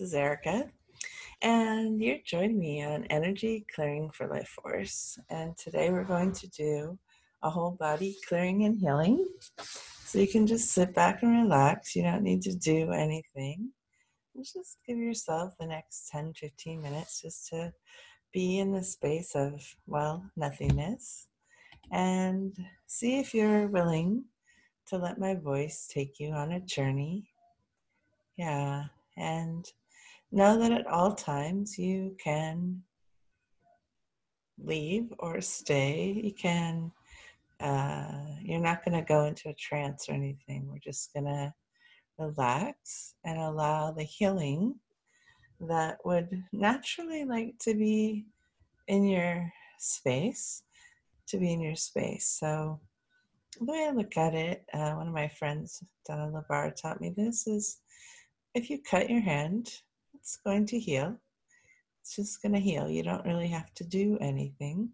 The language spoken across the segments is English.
This is Erica, and you're joining me on Energy Clearing for Life Force. And today we're going to do a whole body clearing and healing. So you can just sit back and relax. You don't need to do anything. Just give yourself the next 10 15 minutes just to be in the space of, well, nothingness. And see if you're willing to let my voice take you on a journey. Yeah, and know that at all times you can leave or stay. You can, uh, you're not going to go into a trance or anything. We're just going to relax and allow the healing that would naturally like to be in your space to be in your space. So, the way I look at it, uh, one of my friends, Donna Labar, taught me this is if you cut your hand, it's going to heal. It's just going to heal. You don't really have to do anything.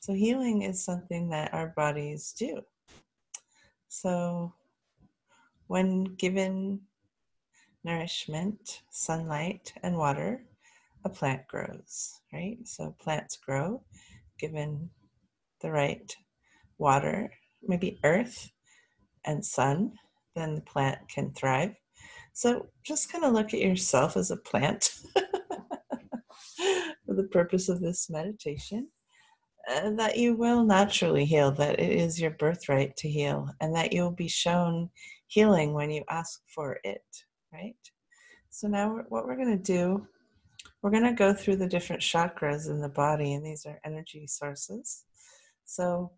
So, healing is something that our bodies do. So, when given nourishment, sunlight, and water, a plant grows, right? So, plants grow given the right water, maybe earth and sun, then the plant can thrive. So just kind of look at yourself as a plant for the purpose of this meditation. Uh, that you will naturally heal, that it is your birthright to heal, and that you'll be shown healing when you ask for it, right? So, now what we're going to do, we're going to go through the different chakras in the body, and these are energy sources. So,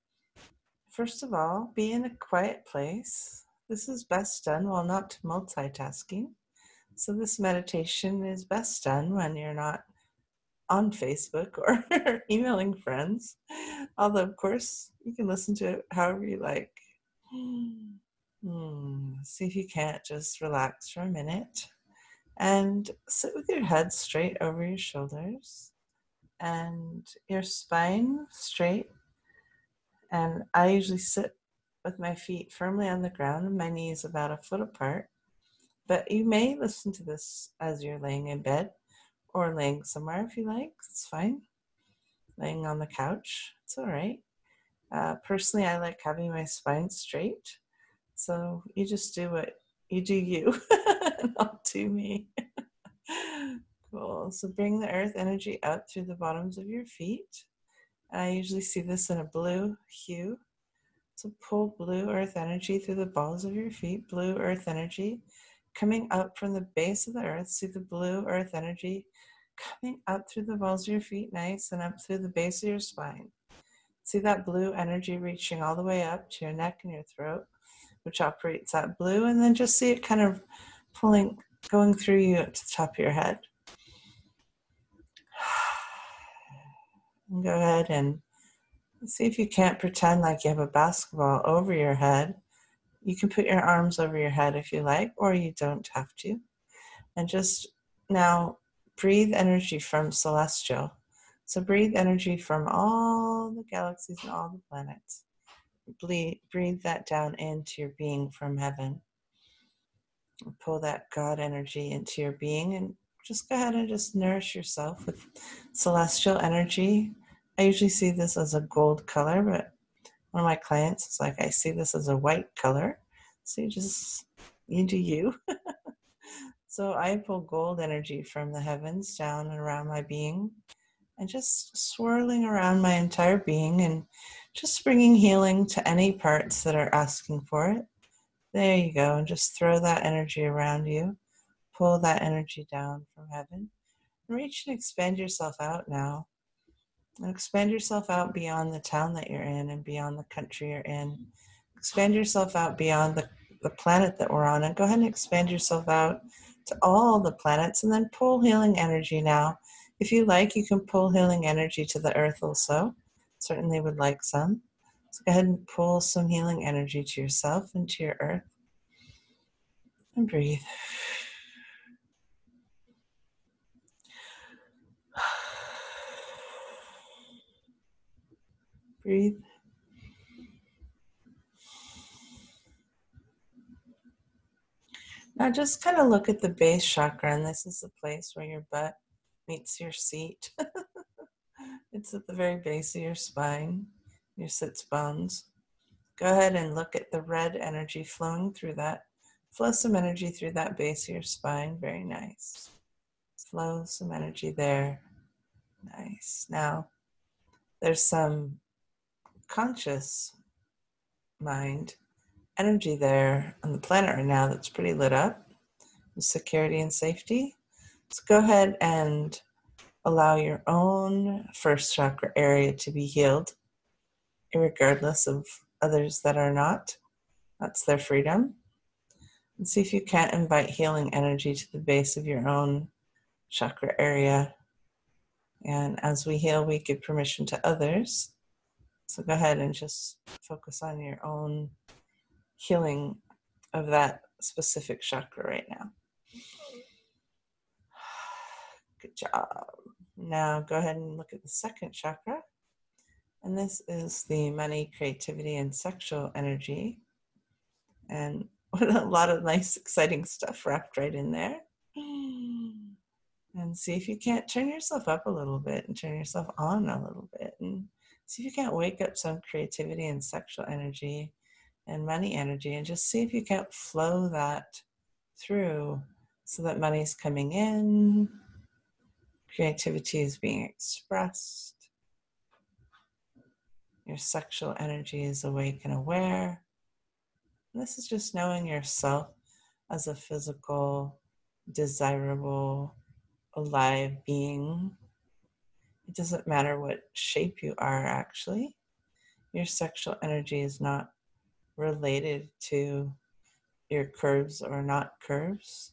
first of all, be in a quiet place this is best done while not multitasking. So, this meditation is best done when you're not on Facebook or emailing friends. Although, of course, you can listen to it however you like. Hmm. See if you can't just relax for a minute and sit with your head straight over your shoulders and your spine straight. And I usually sit with my feet firmly on the ground and my knees about a foot apart. But you may listen to this as you're laying in bed or laying somewhere if you like. It's fine. Laying on the couch, it's all right. Uh, personally, I like having my spine straight. So you just do what you do, you, not do me. cool. So bring the earth energy up through the bottoms of your feet. I usually see this in a blue hue so pull blue earth energy through the balls of your feet, blue earth energy coming up from the base of the earth. See the blue earth energy coming up through the balls of your feet, nice, and up through the base of your spine. See that blue energy reaching all the way up to your neck and your throat, which operates that blue, and then just see it kind of pulling, going through you to the top of your head. And go ahead and See if you can't pretend like you have a basketball over your head. You can put your arms over your head if you like, or you don't have to. And just now breathe energy from celestial. So breathe energy from all the galaxies and all the planets. Breathe, breathe that down into your being from heaven. Pull that God energy into your being and just go ahead and just nourish yourself with celestial energy I usually see this as a gold color, but one of my clients is like, I see this as a white color. So you just, you do you. so I pull gold energy from the heavens down and around my being and just swirling around my entire being and just bringing healing to any parts that are asking for it. There you go. And just throw that energy around you. Pull that energy down from heaven. And reach and expand yourself out now expand yourself out beyond the town that you're in and beyond the country you're in. Expand yourself out beyond the, the planet that we're on and go ahead and expand yourself out to all the planets and then pull healing energy now. If you like, you can pull healing energy to the earth also. Certainly would like some. So go ahead and pull some healing energy to yourself and to your earth. And breathe. Breathe. Now just kind of look at the base chakra, and this is the place where your butt meets your seat. it's at the very base of your spine, your sits bones. Go ahead and look at the red energy flowing through that. Flow some energy through that base of your spine. Very nice. Flow some energy there. Nice. Now, there's some conscious mind energy there on the planet right now that's pretty lit up with security and safety. So go ahead and allow your own first chakra area to be healed, regardless of others that are not. That's their freedom. And see if you can't invite healing energy to the base of your own chakra area. And as we heal, we give permission to others. So go ahead and just focus on your own healing of that specific chakra right now. Good job. Now go ahead and look at the second chakra. And this is the money, creativity, and sexual energy. And a lot of nice, exciting stuff wrapped right in there. And see if you can't turn yourself up a little bit and turn yourself on a little bit. And see if you can't wake up some creativity and sexual energy and money energy and just see if you can't flow that through so that money's coming in, creativity is being expressed, your sexual energy is awake and aware. And this is just knowing yourself as a physical, desirable, alive being. It doesn't matter what shape you are, actually. Your sexual energy is not related to your curves or not curves.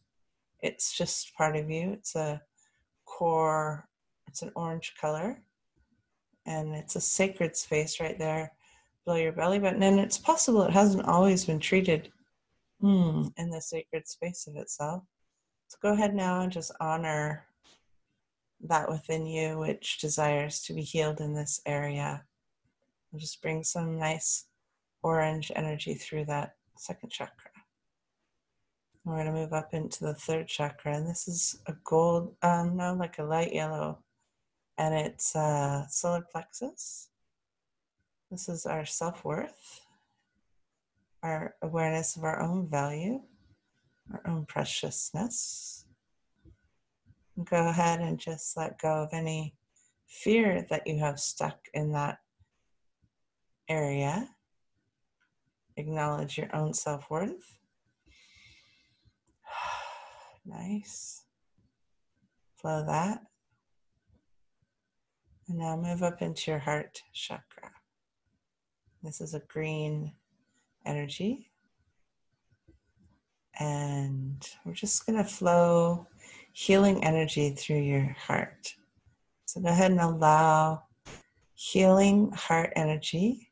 It's just part of you. It's a core, it's an orange color, and it's a sacred space right there below your belly button. And it's possible it hasn't always been treated hmm, in the sacred space of itself. So go ahead now and just honor that within you which desires to be healed in this area. And just bring some nice orange energy through that second chakra. We're going to move up into the third chakra, and this is a gold, um, no, like a light yellow, and it's uh, solar plexus. This is our self worth, our awareness of our own value, our own preciousness. Go ahead and just let go of any fear that you have stuck in that area acknowledge your own self worth. nice. Flow that. And now move up into your heart chakra. This is a green energy. And we're just going to flow healing energy through your heart. So go ahead and allow healing heart energy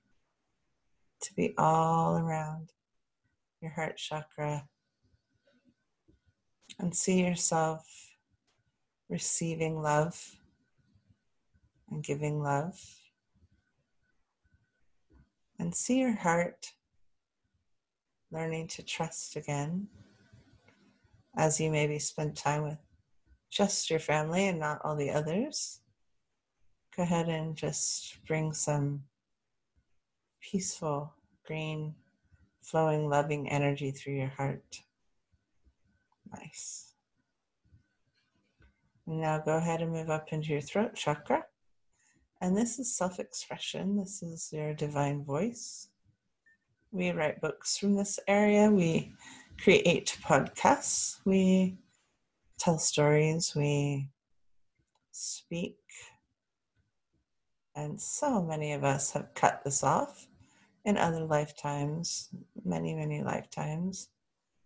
to be all around your heart chakra and see yourself receiving love and giving love. And see your heart learning to trust again as you maybe spend time with just your family and not all the others. Go ahead and just bring some peaceful, green, flowing, loving energy through your heart. Nice. Now go ahead and move up into your throat chakra. And this is self expression, this is your divine voice. We write books from this area, we create podcasts, we tell stories, we speak. And so many of us have cut this off in other lifetimes, many, many lifetimes,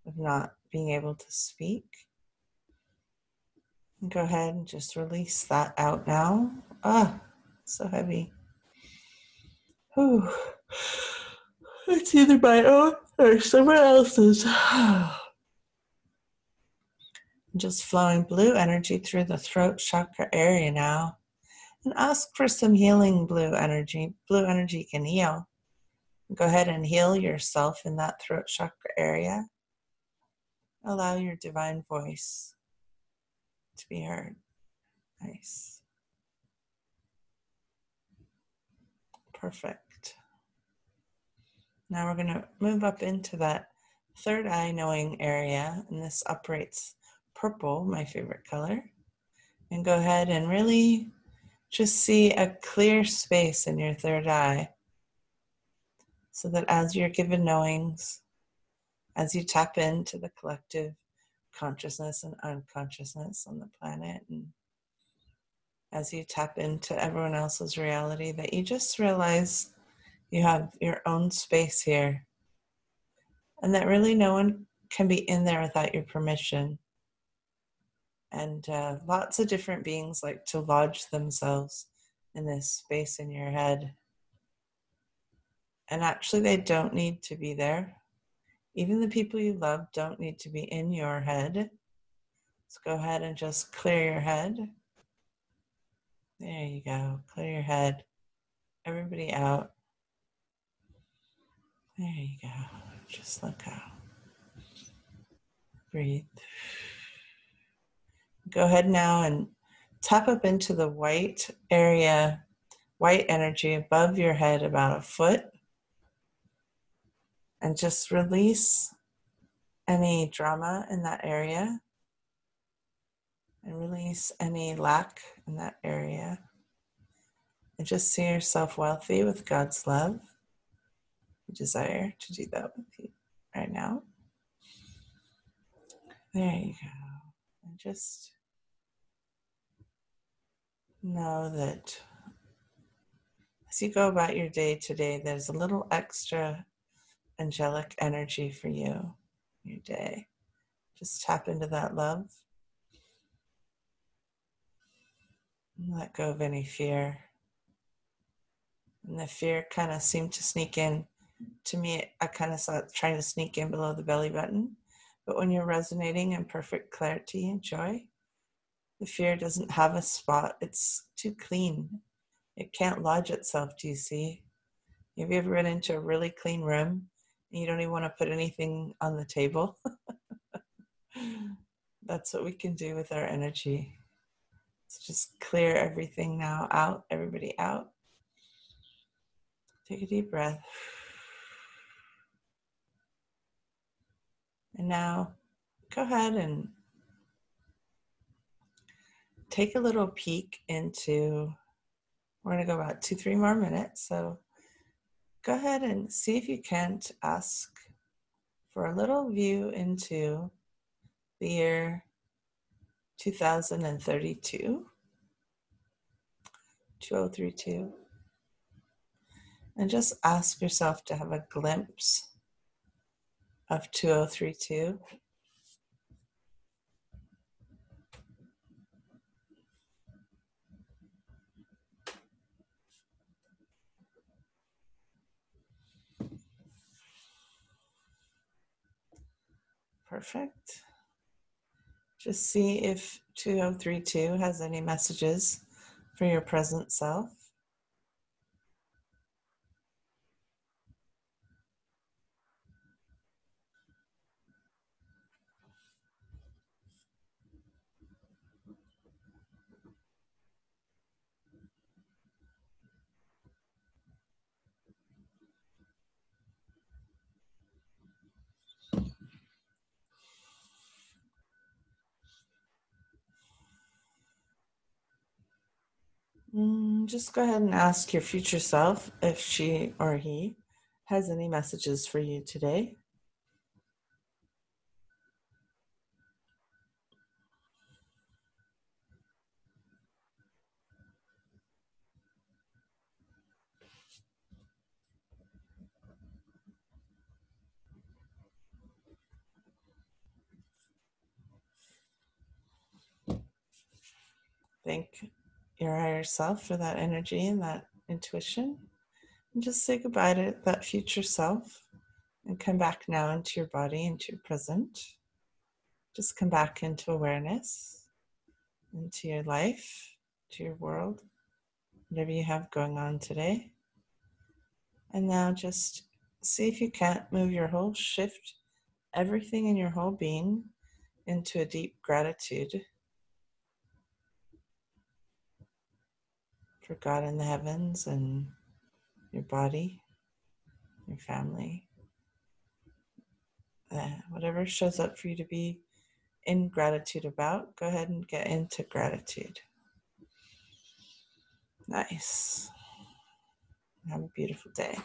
of not being able to speak. Go ahead and just release that out now. Ah, so heavy. Whew. It's either my own or someone else's. just flowing blue energy through the throat chakra area now. And ask for some healing blue energy. Blue energy can heal. Go ahead and heal yourself in that throat chakra area. Allow your divine voice to be heard. Nice. Perfect. Now we're going to move up into that third eye knowing area, and this operates purple, my favorite color. And go ahead and really just see a clear space in your third eye so that as you're given knowings, as you tap into the collective consciousness and unconsciousness on the planet, and as you tap into everyone else's reality, that you just realize you have your own space here, and that really no one can be in there without your permission and uh, lots of different beings like to lodge themselves in this space in your head. And actually, they don't need to be there. Even the people you love don't need to be in your head. Let's go ahead and just clear your head. There you go. Clear your head. Everybody out. There you go. Just look out. Breathe go ahead now and tap up into the white area, white energy above your head about a foot. And just release any drama in that area and release any lack in that area. And just see yourself wealthy with God's love. You desire to do that with you right now. There you go. And just know that as you go about your day today, there's a little extra angelic energy for you your day. Just tap into that love. Let go of any fear. And the fear kind of seemed to sneak in. To me, I kind of saw it trying to sneak in below the belly button. But when you're resonating in perfect clarity and joy, the fear doesn't have a spot, it's too clean. It can't lodge itself, do you see? Have you ever been into a really clean room and you don't even want to put anything on the table? That's what we can do with our energy. Just clear everything now out, everybody out. Take a deep breath. And now go ahead and take a little peek into, we're going to go about two, three more minutes. So go ahead and see if you can't ask for a little view into the year 2032, 2032. And just ask yourself to have a glimpse of 2032 Perfect. Just see if 2032 has any messages for your present self. Mm, just go ahead and ask your future self if she or he has any messages for you today. Thank your higher self for that energy and that intuition. And just say goodbye to that future self and come back now into your body, into your present. Just come back into awareness, into your life, to your world, whatever you have going on today. And now just see if you can't move your whole shift everything in your whole being into a deep gratitude for God in the heavens and your body, your family, uh, whatever shows up for you to be in gratitude about, go ahead and get into gratitude. Nice. Have a beautiful day.